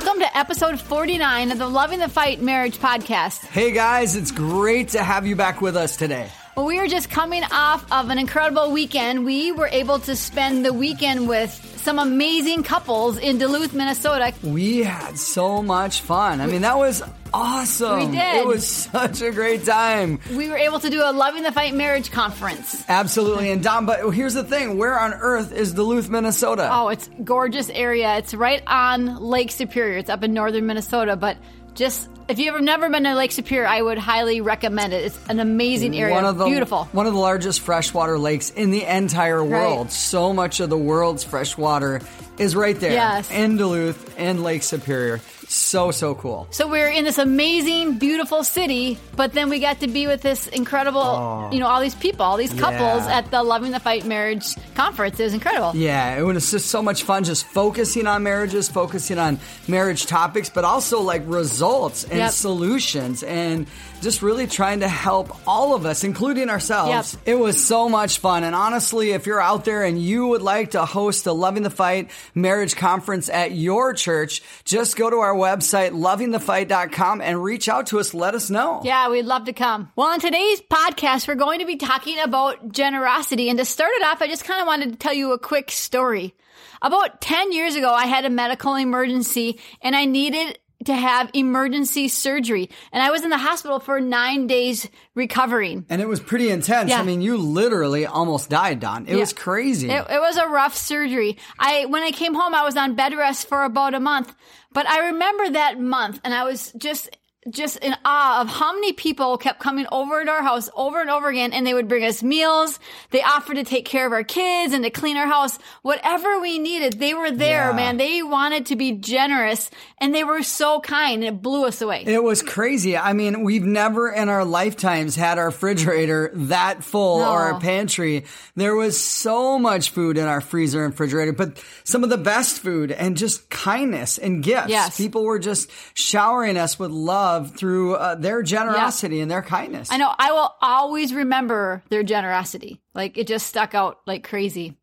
Welcome to episode 49 of the Loving the Fight Marriage Podcast. Hey guys, it's great to have you back with us today. Well, we are just coming off of an incredible weekend. We were able to spend the weekend with some amazing couples in Duluth, Minnesota. We had so much fun. I mean, that was awesome. We did. It was such a great time. We were able to do a Loving the Fight marriage conference. Absolutely. And Don, but here's the thing where on earth is Duluth, Minnesota? Oh, it's gorgeous area. It's right on Lake Superior. It's up in northern Minnesota, but just if you've never been to Lake Superior, I would highly recommend it. It's an amazing area. One of the, Beautiful. One of the largest freshwater lakes in the entire world. Right. So much of the world's freshwater is right there Yes. in Duluth and Lake Superior. So, so cool. So we're in this amazing, beautiful city, but then we got to be with this incredible, oh. you know, all these people, all these couples Yeah. at the Loving the Fight marriage conference. It was incredible. Yeah, it was just so much fun just focusing on marriages, focusing on marriage topics, but also like results and Yep. solutions and just really trying to help all of us, including ourselves. Yep. It was so much fun. And honestly, if you're out there and you would like to host a Loving the Fight marriage conference at your church, just go to our website, lovingthefight.com, and reach out to us. Let us know. Yeah, we'd love to come. Well, on today's podcast, we're going to be talking about generosity. And to start it off, I just kind of wanted to tell you a quick story. About 10 years ago, I had a medical emergency and I needed to have emergency surgery. And I was in the hospital for nine days recovering. And it was pretty intense. Yeah. I mean, you literally almost died, Don. It was crazy. It, it was a rough surgery. I when I came home, I was on bed rest for about a month. But I remember that month, and I was just just in awe of how many people kept coming over to our house over and over again, and they would bring us meals. They offered to take care of our kids and to clean our house, whatever we needed. They were there, Yeah. man. They wanted to be generous, and they were so kind. It blew us away. It was crazy. I mean, we've never in our lifetimes had our refrigerator that full No. or our pantry. There was so much food in our freezer and refrigerator, but some of the best food and just kindness and gifts. Yes. People were just showering us with love through uh, their generosity and their kindness. I know. I will always remember their generosity. Like it just stuck out like crazy.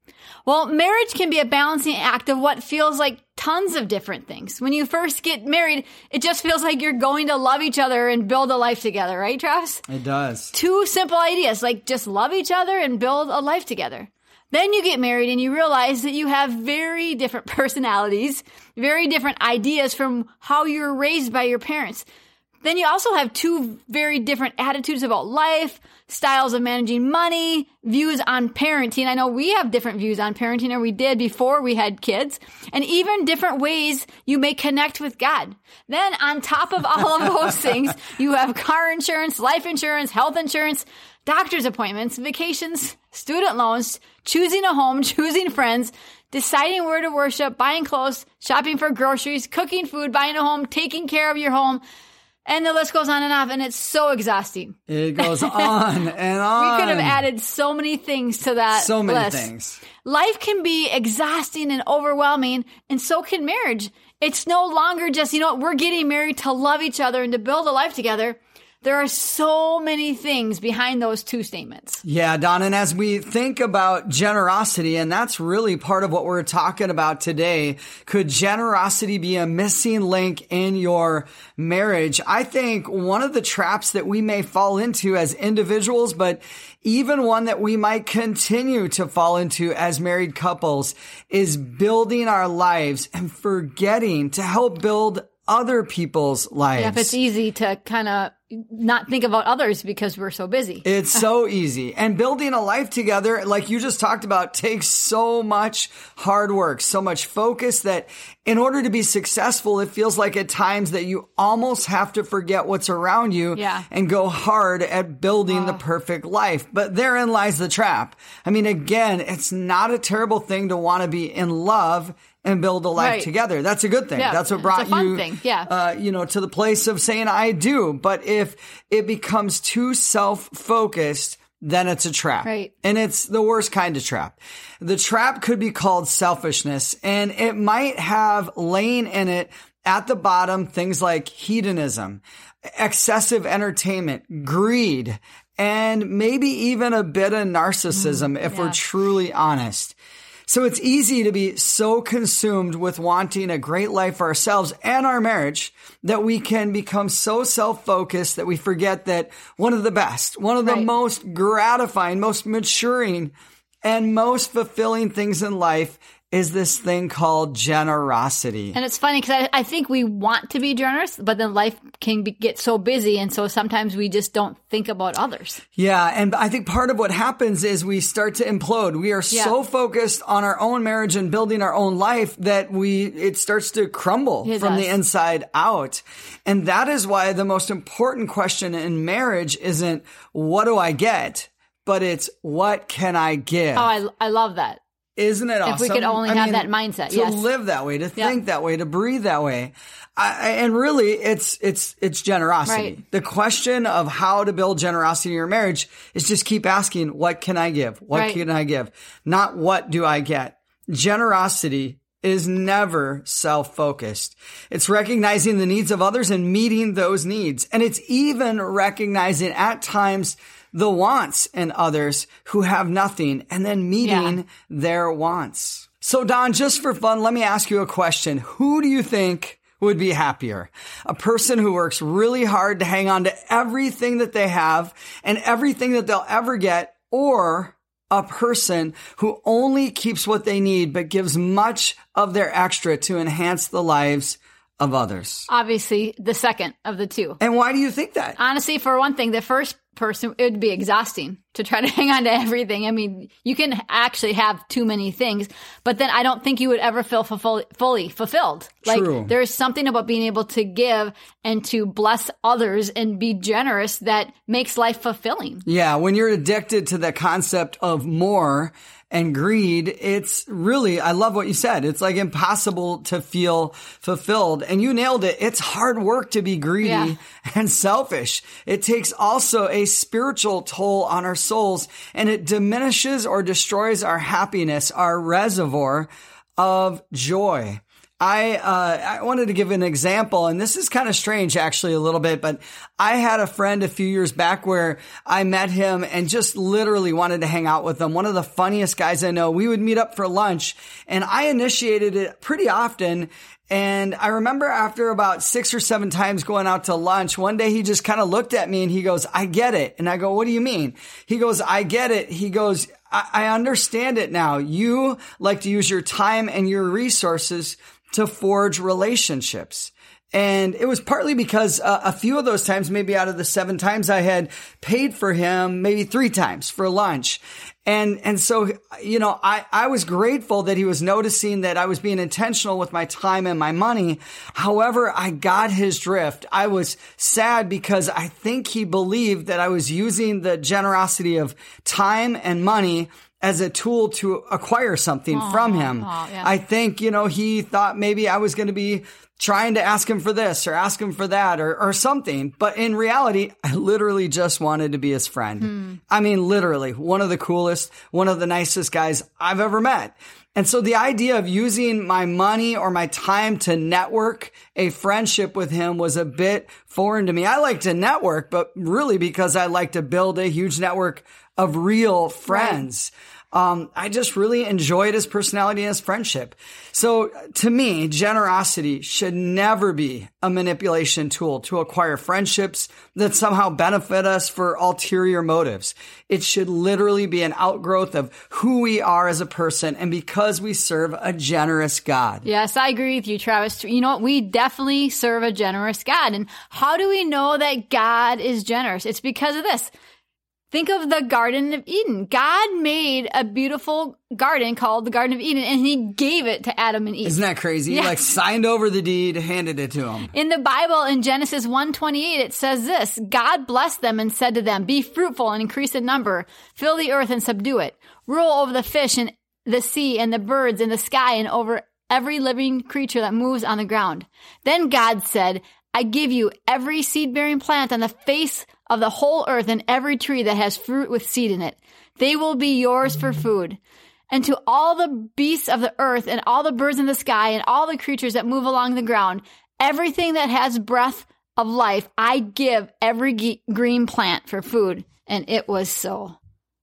Well, marriage can be a balancing act of what feels like tons of different things. When you first get married, it just feels like you're going to love each other and build a life together, right, Travis? It does. Two simple ideas like just love each other and build a life together. Then you get married and you realize that you have very different personalities, very different ideas from how you were raised by your parents. Then you also have two very different attitudes about life, styles of managing money, views on parenting. I know we have different views on parenting or we did before we had kids and even different ways you may connect with God. Then on top of all of those things, you have car insurance, life insurance, health insurance, doctor's appointments, vacations, student loans, choosing a home, choosing friends, deciding where to worship, buying clothes, shopping for groceries, cooking food, buying a home, taking care of your home. And the list goes on and on, and it's so exhausting. It goes on and on. We could have added so many things to that so many list. things. Life can be exhausting and overwhelming, and so can marriage. It's no longer just, you know, we're getting married to love each other and to build a life together. There are so many things behind those two statements. Yeah, Don. And as we think about generosity, and that's really part of what we're talking about today, could generosity be a missing link in your marriage? I think one of the traps that we may fall into as individuals, but even one that we might continue to fall into as married couples is building our lives and forgetting to help build other people's lives. Yeah, if it's easy to kind of not think about others because we're so busy. It's so easy. And building a life together, like you just talked about, takes so much hard work, so much focus that in order to be successful, it feels like at times that you almost have to forget what's around you Yeah. and go hard at building the perfect life. But therein lies the trap. I mean, again, it's not a terrible thing to want to be in love and build a life Right. together. That's a good thing. Yeah, That's what brought you, thing. Yeah. uh, you know, to the place of saying I do. But if it becomes too self-focused, then it's a trap. Right. And it's the worst kind of trap. The trap could be called selfishness and it might have laying in it at the bottom things like hedonism, excessive entertainment, greed, and maybe even a bit of narcissism if we're Mm, truly honest. So it's easy to be so consumed with wanting a great life for ourselves and our marriage that we can become so self-focused that we forget that one of the best, one of the Right. most gratifying, most maturing, and most fulfilling things in life is this thing called generosity. And it's funny because I, I think we want to be generous, but then life can be, get so busy. And so sometimes we just don't think about others. Yeah, and I think part of what happens is we start to implode. We are so focused on our own marriage and building our own life that we it starts to crumble It from does. the inside out. And that is why the most important question in marriage isn't what do I get, but it's what can I give? Oh, I, I love that. Isn't it awesome? If we could only have that mindset, to yes. live that way, to think that way, to breathe that way, I, I- and really, it's it's it's generosity. Right. The question of how to build generosity in your marriage is just keep asking, "What can I give? What Right. can I give?" Not what do I get. Generosity is never self-focused. It's recognizing the needs of others and meeting those needs, and it's even recognizing at times the wants in others who have nothing and then meeting Yeah. their wants. So Don, just for fun, let me ask you a question. Who do you think would be happier? A person who works really hard to hang on to everything that they have and everything that they'll ever get or a person who only keeps what they need but gives much of their extra to enhance the lives of others. Obviously, the second of the two. And why do you think that? Honestly, for one thing, the first person, it would be exhausting to try to hang on to everything. I mean, you can actually have too many things, but then I don't think you would ever feel fulfill- fully fulfilled. Like True. there's something about being able to give and to bless others and be generous that makes life fulfilling. Yeah, when you're addicted to the concept of more and greed, it's really, I love what you said. It's like impossible to feel fulfilled. And you nailed it. It's hard work to be greedy Yeah. and selfish. It takes also a spiritual toll on our souls and it diminishes or destroys our happiness, our reservoir of joy. I uh, I wanted to give an example, and this is kind of strange, actually, a little bit. But I had a friend a few years back where I met him and just literally wanted to hang out with him. One of the funniest guys I know. We would meet up for lunch, and I initiated it pretty often. And I remember after about six or seven times going out to lunch, one day he just kind of looked at me and he goes, "I get it." And I go, "What do you mean?" He goes, "I get it." He goes, I, I understand it now. You like to use your time and your resources to forge relationships. And it was partly because uh, a few of those times, maybe out of the seven times I had paid for him, maybe three times for lunch. And, and so, you know, I, I was grateful that he was noticing that I was being intentional with my time and my money. However, I got his drift. I was sad because I think he believed that I was using the generosity of time and money as a tool to acquire something from him. aw, yeah. I think, you know, he thought maybe I was going to be trying to ask him for this or ask him for that or, or something. But in reality, I literally just wanted to be his friend. Hmm. I mean, literally one of the coolest, one of the nicest guys I've ever met. And so the idea of using my money or my time to network a friendship with him was a bit foreign to me. I like to network, but really because I like to build a huge network of real friends. Um, I just really enjoyed his personality and his friendship. So to me, generosity should never be a manipulation tool to acquire friendships that somehow benefit us for ulterior motives. It should literally be an outgrowth of who we are as a person and because we serve a generous God. Yes, I agree with you, Travis. You know what? We definitely serve a generous God. And how do we know that God is generous? It's because of this. Think of the Garden of Eden. God made a beautiful garden called the Garden of Eden and he gave it to Adam and Eve. Isn't that crazy? Yeah. Like signed over the deed, handed it to him. In the Bible, in Genesis 128, it says this, God blessed them and said to them, be fruitful and increase in number, fill the earth and subdue it, rule over the fish and the sea and the birds in the sky and over every living creature that moves on the ground. Then God said, I give you every seed bearing plant on the face of the whole earth and every tree that has fruit with seed in it. They will be yours for food. And to all the beasts of the earth and all the birds in the sky and all the creatures that move along the ground, everything that has breath of life, I give every ge- green plant for food. And it was so.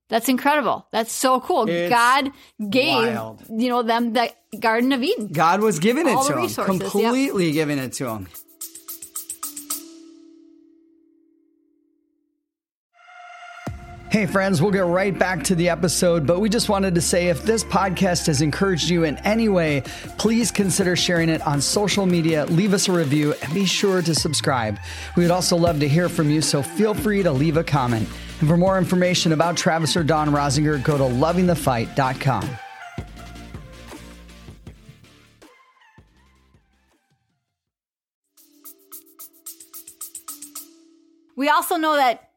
That's incredible. That's so cool. It's God gave wild. you know them the Garden of Eden. God was giving it to the him, resources, yep. completely giving it to him. Hey, friends, we'll get right back to the episode, but we just wanted to say if this podcast has encouraged you in any way, please consider sharing it on social media, leave us a review, and be sure to subscribe. We would also love to hear from you, so feel free to leave a comment. And for more information about Travis or Don Rosinger, go to lovingthefight.com. We also know that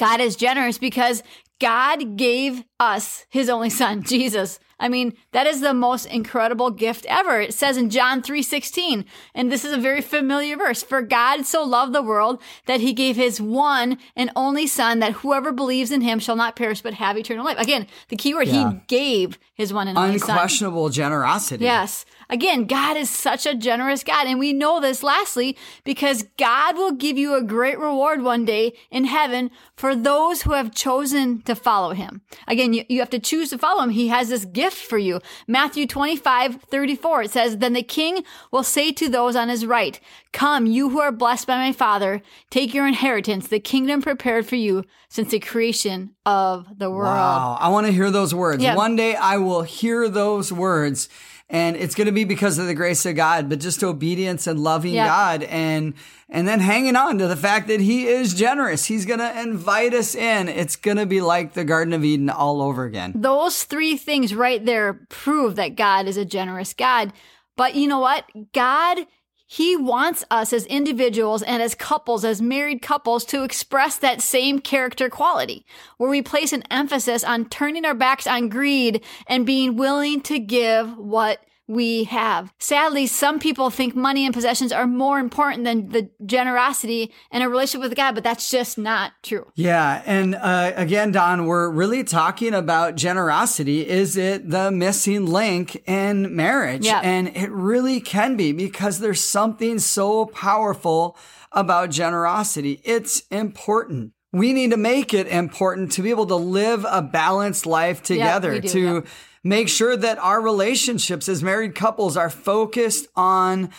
God is generous because God gave us his only son, Jesus. I mean, that is the most incredible gift ever. It says in John 3:16, and this is a very familiar verse, for God so loved the world that he gave his one and only son that whoever believes in him shall not perish but have eternal life. Again, the key word, Yeah. he gave his one and only son. Unquestionable generosity. Yes. Again, God is such a generous God. And we know this lastly because God will give you a great reward one day in heaven for those who have chosen to follow him. Again, you, you have to choose to follow him. He has this gift for you. Matthew 25, 34, it says, Then the king will say to those on his right, Come, you who are blessed by my father, take your inheritance, the kingdom prepared for you since the creation of the world. Wow. I want to hear those words. One day I will hear those words and it's going to be because of the grace of God, but just obedience and loving. God and, and then hanging on to the fact that he is generous. He's going to invite us in. It's going to be like the Garden of Eden all over again. Those three things right there prove that God is a generous God. But you know what? God, He wants us as individuals and as couples, as married couples, to express that same character quality, where we place an emphasis on turning our backs on greed and being willing to give what we have. Sadly, some people think money and possessions are more important than the generosity and a relationship with God, but that's just not true. Yeah. And uh, again, Don, we're really talking about generosity. Is it the missing link in marriage? Yeah. And it really can be because there's something so powerful about generosity. It's important. We need to make it important to be able to live a balanced life together, we do, to yeah. make sure that our relationships as married couples are focused on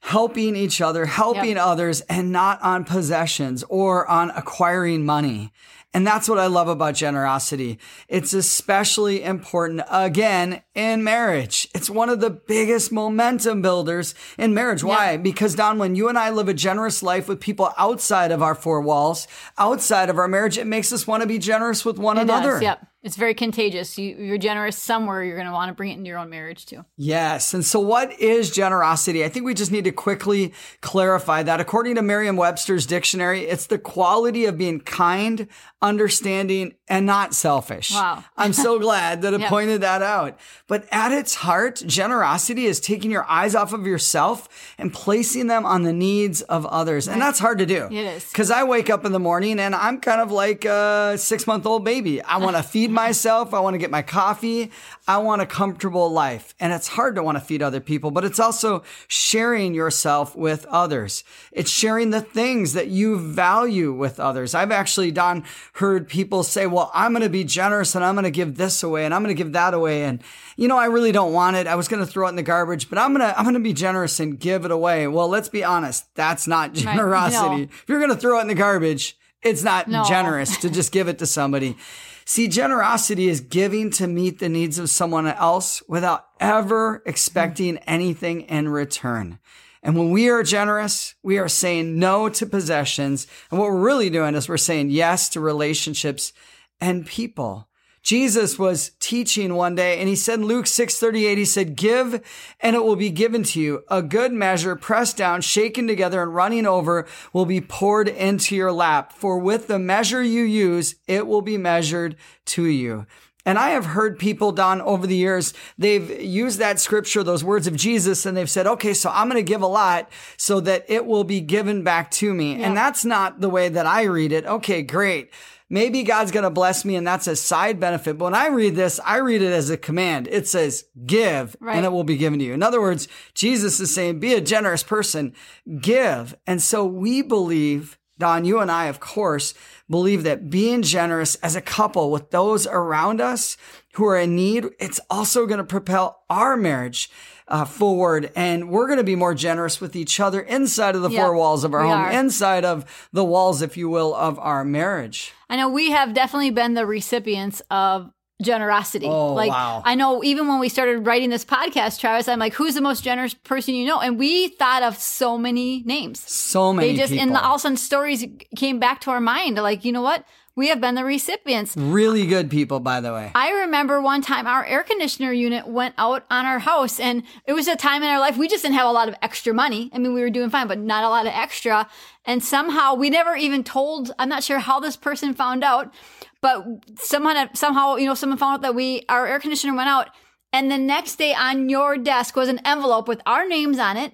helping each other, helping Yep. others, and not on possessions or on acquiring money. And that's what I love about generosity. It's especially important again in marriage. It's one of the biggest momentum builders in marriage. Why? Because Don, when you and I live a generous life with people outside of our four walls, outside of our marriage, it makes us want to be generous with one It another. does, yep. It's very contagious. You, you're generous somewhere, you're going to want to bring it into your own marriage too. Yes. And so what is generosity? I think we just need to quickly clarify that. According to Merriam-Webster's dictionary, it's the quality of being kind, understanding, and not selfish. Wow. I'm so glad that it Yep. pointed that out. But at its heart, generosity is taking your eyes off of yourself and placing them on the needs of others. And that's hard to do. It is. Because I wake up in the morning and I'm kind of like a six month old baby. I want to feed myself. I want to get my coffee. I want a comfortable life. And it's hard to want to feed other people, but it's also sharing yourself with others. It's sharing the things that you value with others. I've actually, Don, heard people say, well, I'm going to be generous and I'm going to give this away and I'm going to give that away. And, you know, I really don't want it. I was going to throw it in the garbage, but I'm going to, I'm going to be generous and give it away. Well, let's be honest. That's not No. generosity. If you're going to throw it in the garbage, it's not No. generous to just give it to somebody. See, generosity is giving to meet the needs of someone else without ever expecting anything in return. And when we are generous, we are saying no to possessions. And what we're really doing is we're saying yes to relationships and people. Jesus was teaching one day and he said in Luke 6:38 he said give and it will be given to you a good measure pressed down shaken together and running over will be poured into your lap for with the measure you use it will be measured to you. And I have heard people, Don, over the years, they've used that scripture, those words of Jesus, and they've said, okay, so I'm going to give a lot so that it will be given back to me. And that's not the way that I read it. Okay, great. Maybe God's going to bless me and that's a side benefit. But when I read this, I read it as a command. It says, give Right. and it will be given to you. In other words, Jesus is saying, be a generous person, give. And so we believe Don, you and I, of course, believe that being generous as a couple with those around us who are in need, it's also going to propel our marriage uh, forward. And we're going to be more generous with each other inside of the Yep, four walls of our home, are. inside of the walls, if you will, of our marriage. I know we have definitely been the recipients of generosity. Oh, like wow. I know even when we started writing this podcast, Travis, I'm like, who's the most generous person you know? And we thought of so many names. So many They just people. and all of a sudden stories came back to our mind. Like, you know what? We have been the recipients. really good people, by the way. I remember one time our air conditioner unit went out on our house and it was a time in our life we just didn't have a lot of extra money. I mean, we were doing fine, but not a lot of extra. And somehow we never even told, I'm not sure how this person found out, but someone somehow, you know, someone found out that we, our air conditioner went out. And the next day on your desk was an envelope with our names on it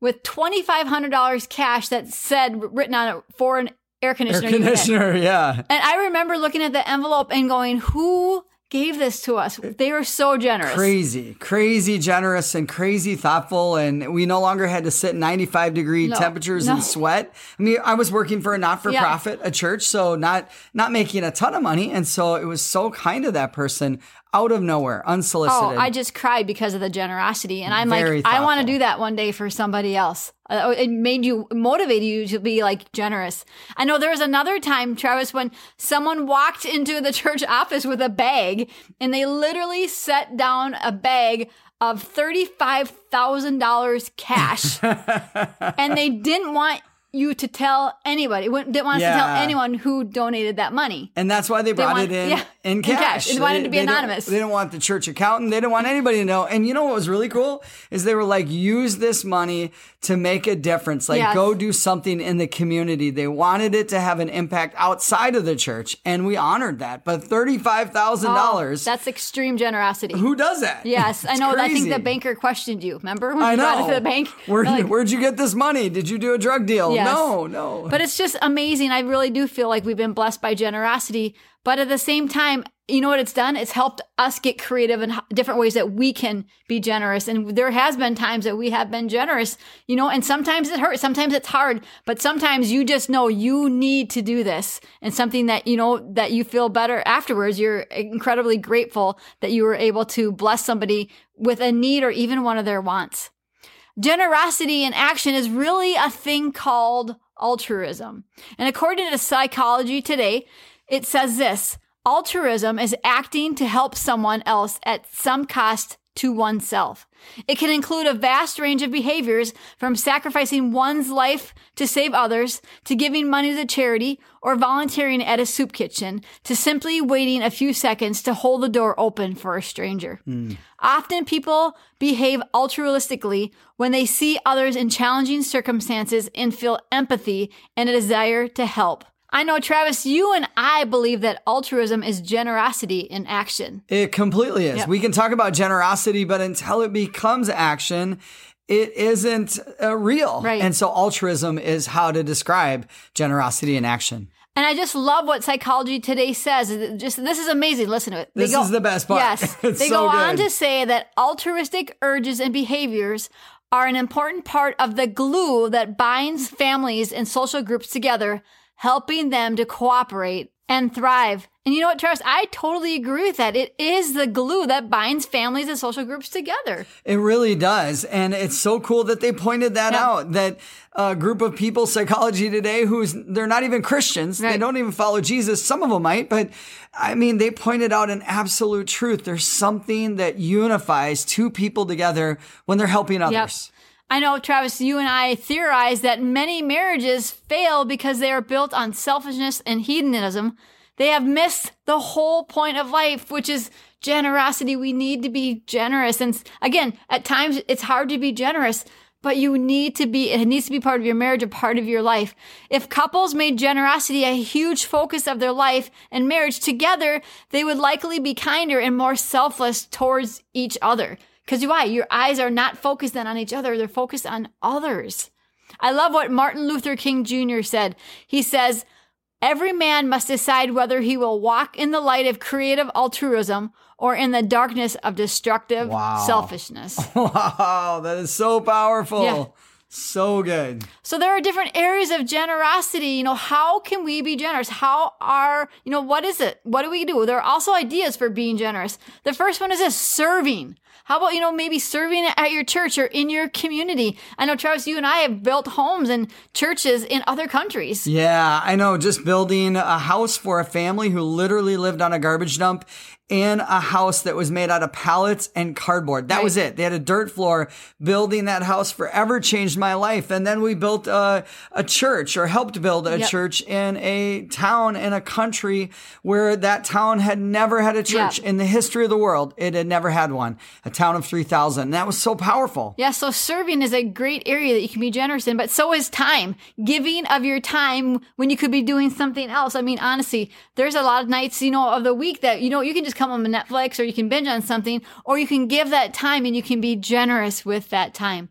with $2,500 cash that said written on it for an air Air conditioner. unit. conditioner, yeah. And I remember looking at the envelope and going, who gave this to us? Uh, they were so generous. Crazy, crazy generous and crazy thoughtful. And we no longer had to sit in 95 degree No, temperatures no. and sweat. I mean, I was working for a not for profit, a church, so not, not making a ton of money. And so it was so kind of that person out of nowhere, unsolicited. Oh, I just cried because of the generosity. And I'm Very like, I want to do that one day for somebody else. Uh, It made you, motivated you to be like generous. I know there was another time, Travis, when someone walked into the church office with a bag and they literally set down a bag of $35,000 cash. and they didn't want you to tell anybody, didn't want us to tell anyone who donated that money. and that's why they brought want- it in yeah, in in cash. cash. They wanted to be didn't- anonymous. They didn't want the church accountant. They didn't want anybody to know. And you know what was really cool is they were like, use this money to make a difference. Like, Yes. go do something in the community. They wanted it to have an impact outside of the church, and we honored that. But thirty-five thousand Oh, dollars. that's extreme generosity. Who does that? Yes, I know. I think the banker questioned you. Remember when I you got into the bank? Where, like, where'd you get this money? Did you do a drug deal? Yes. No, no. But it's just amazing. I really do feel like we've been blessed by generosity. But at the same time, you know what it's done? It's helped us get creative in different ways that we can be generous. And there has been times that we have been generous, you know, and sometimes it hurts. Sometimes it's hard, but sometimes you just know you need to do this and something that, you know, that you feel better afterwards. You're incredibly grateful that you were able to bless somebody with a need or even one of their wants. Generosity in action is really a thing called altruism. And according to Psychology Today, it says this altruism is acting to help someone else at some cost to oneself. It can include a vast range of behaviors from sacrificing one's life to save others, to giving money to charity, or volunteering at a soup kitchen, to simply waiting a few seconds to hold the door open for a stranger. Hmm. Often people behave altruistically when they see others in challenging circumstances and feel empathy and a desire to help. I know, Travis, you and I believe that altruism is generosity in action. It completely is. Yep. We can talk about generosity, but until it becomes action, it isn't uh, real. Right. And so altruism is how to describe generosity in action. And I just love what Psychology Today says. Just this is amazing. Listen to it. They This is the best part. Yes, they so go on to say that altruistic urges and behaviors are an important part of the glue that binds families and social groups together, helping them to cooperate and thrive. And you know what, Travis? I totally agree with that. It is the glue that binds families and social groups together. It really does. And it's so cool that they pointed that Yeah. out that a group of people, psychology today, who's, they're not even Christians. They don't even follow Jesus. Some of them might, but I mean, they pointed out an absolute truth. There's something that unifies two people together when they're helping others. I know, Travis, you and I theorize that many marriages fail because they are built on selfishness and hedonism. They have missed the whole point of life, which is generosity. We need to be generous. And again, at times it's hard to be generous, but you need to be, it needs to be part of your marriage, a part of your life. If couples made generosity a huge focus of their life and marriage together, they would likely be kinder and more selfless towards each other. Because you why? Your eyes are not focused then on each other, they're focused on others. I love what Martin Luther King Jr. said. He says, Every man must decide whether he will walk in the light of creative altruism or in the darkness of destructive Wow. selfishness. Wow, that is so powerful. Yeah. So good. So there are different areas of generosity. You know, how can we be generous? How are, you know, what is it? What do we do? There are also ideas for being generous. The first one is this serving. How about, you know, maybe serving at your church or in your community? I know, Travis, you and I have built homes and churches in other countries. Yeah, I know. Just building a house for a family who literally lived on a garbage dump in a house that was made out of pallets and cardboard. That Right. was it. They had a dirt floor. Building that house forever changed my life. And then we built a, a church or helped build a Yep. church in a town in a country where that town had never had a church Yeah. in the history of the world. It had never had one. A town of 3,000. And that was so powerful. Yeah, so serving is a great area that you can be generous in, but so is time. Giving of your time when you could be doing something else. I mean, honestly, there's a lot of nights, you know, of the week that, you know, you can just come on Netflix or you can binge on something, or you can give that time and you can be generous with that time.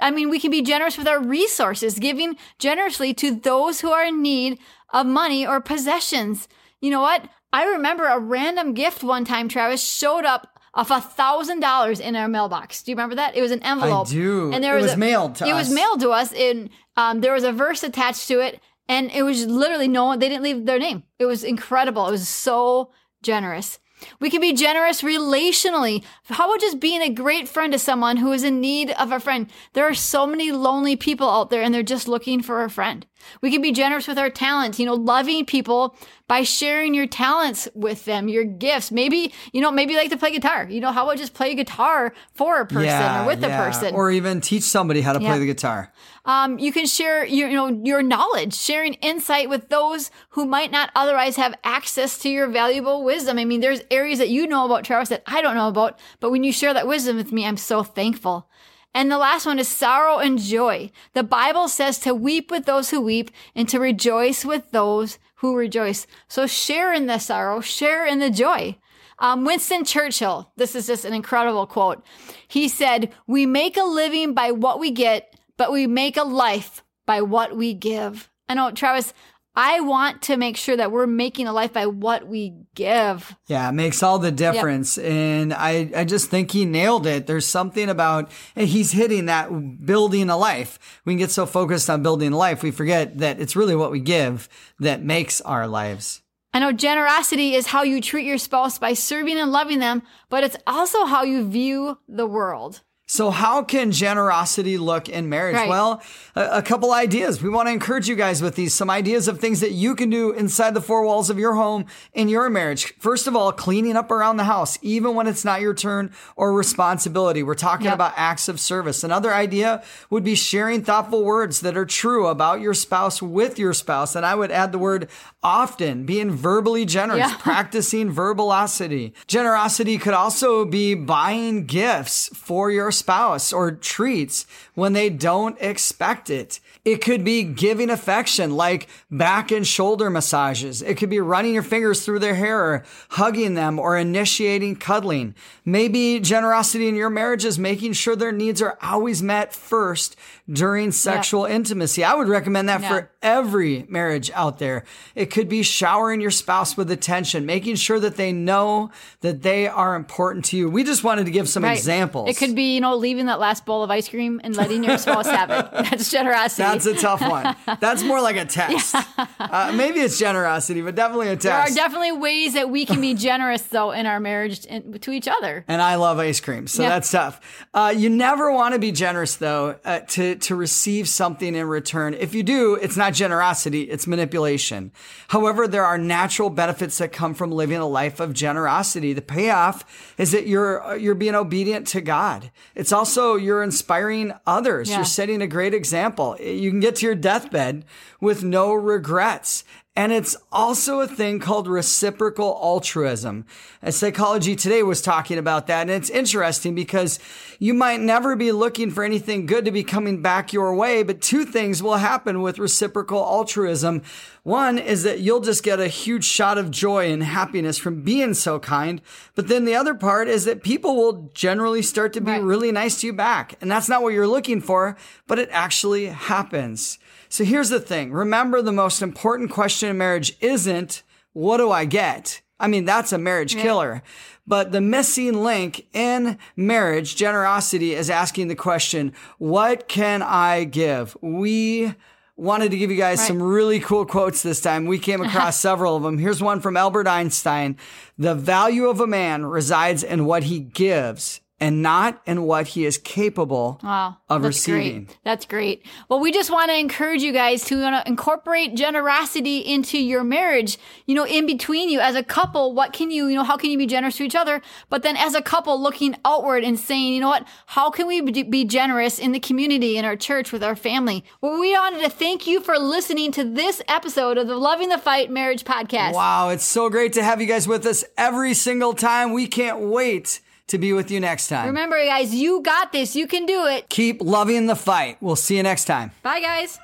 I mean, we can be generous with our resources, giving generously to those who are in need of money or possessions. You know what? I remember a random gift one time, Travis, showed up of a thousand dollars in our mailbox. Do you remember that? It was an envelope. I do. And there It was, was a- mailed to It us. was mailed to us, and um, there was a verse attached to it, and it was literally no one. They didn't leave their name. It was incredible. It was so generous. We can be generous relationally. How about just being a great friend to someone who is in need of a friend? There are so many lonely people out there and they're just looking for a friend. We can be generous with our talents, you know, loving people by sharing your talents with them, your gifts. Maybe, you know, maybe you like to play guitar. You know, how about just play guitar for a person or with yeah. a person? Or even teach somebody how to Yeah. play the guitar. Um, you can share your, you know, your knowledge, sharing insight with those who might not otherwise have access to your valuable wisdom. I mean, there's areas that you know about, Travis, that I don't know about, but when you share that wisdom with me, I'm so thankful. And the last one is sorrow and joy. The Bible says to weep with those who weep and to rejoice with those who rejoice. So share in the sorrow, share in the joy. Um, Winston Churchill, this is just an incredible quote. He said, We make a living by what we get, but we make a life by what we give. I know, Travis, I want to make sure that we're making a life by what we give. Yeah, it makes all the difference. And I, I just think he nailed it. There's something about eh, he's hitting that building a life. We can get so focused on building a life, we forget that it's really what we give that makes our lives. I know generosity is how you treat your spouse by serving and loving them, but it's also how you view the world. So how can generosity look in marriage? Right. Well, a, a couple ideas. We want to encourage you guys with these, some ideas of things that you can do inside the four walls of your home in your marriage. First of all, cleaning up around the house, even when it's not your turn or responsibility. We're talking Yep. about acts of service. Another idea would be sharing thoughtful words that are true about your spouse with your spouse. And I would add the word often, being verbally generous, Yeah. practicing verbosity. Generosity could also be buying gifts for your spouse or treats when they don't expect it. It could be giving affection like back and shoulder massages. It could be running your fingers through their hair or hugging them or initiating cuddling. Maybe generosity in your marriage is making sure their needs are always met first during sexual intimacy. I would recommend that Yeah. for every marriage out there. It could be showering your spouse with attention, making sure that they know that they are important to you. We just wanted to give some Right. examples. It could be, you know, leaving that last bowl of ice cream and letting your spouse have it. That's generosity. That's a tough one. That's more like a test. Uh, maybe it's generosity, but definitely a test. there are definitely ways that we can be generous, though, in our marriage to each other. and I love ice cream, so Yeah. that's tough. Uh, you never want to be generous, though, uh, to to receive something in return. If you do, it's not generosity; it's manipulation. However, there are natural benefits that come from living a life of generosity. The payoff is that you're you're being obedient to God. It's also you're inspiring others. Yeah. You're setting a great example. You can get to your deathbed with no regrets. And it's also a thing called reciprocal altruism. As Psychology Today was talking about that. And it's interesting because you might never be looking for anything good to be coming back your way, but two things will happen with reciprocal altruism. One is that you'll just get a huge shot of joy and happiness from being so kind. But then the other part is that people will generally start to be Right. really nice to you back. And that's not what you're looking for, but it actually happens. So here's the thing. Remember the most important question in marriage isn't what do I get? I mean, that's a marriage killer. But the missing link in marriage, generosity, is asking the question, what can I give? We wanted to give you guys Right. some really cool quotes this time. We came across several of them. Here's one from Albert Einstein. The value of a man resides in what he gives and not in what he is capable Wow. of that's receiving. Great. That's great. Well, we just want to encourage you guys to uh, incorporate generosity into your marriage. You know, in between you as a couple, what can you, you know, how can you be generous to each other? But then as a couple looking outward and saying, you know what, how can we be be generous in the community, in our church, with our family? Well, we wanted to thank you for listening to this episode of the Loving the Fight Marriage Podcast. Wow, it's so great to have you guys with us every single time. We can't wait to be with you next time. Remember, guys, you got this. You can do it. Keep loving the fight. We'll see you next time. Bye, guys.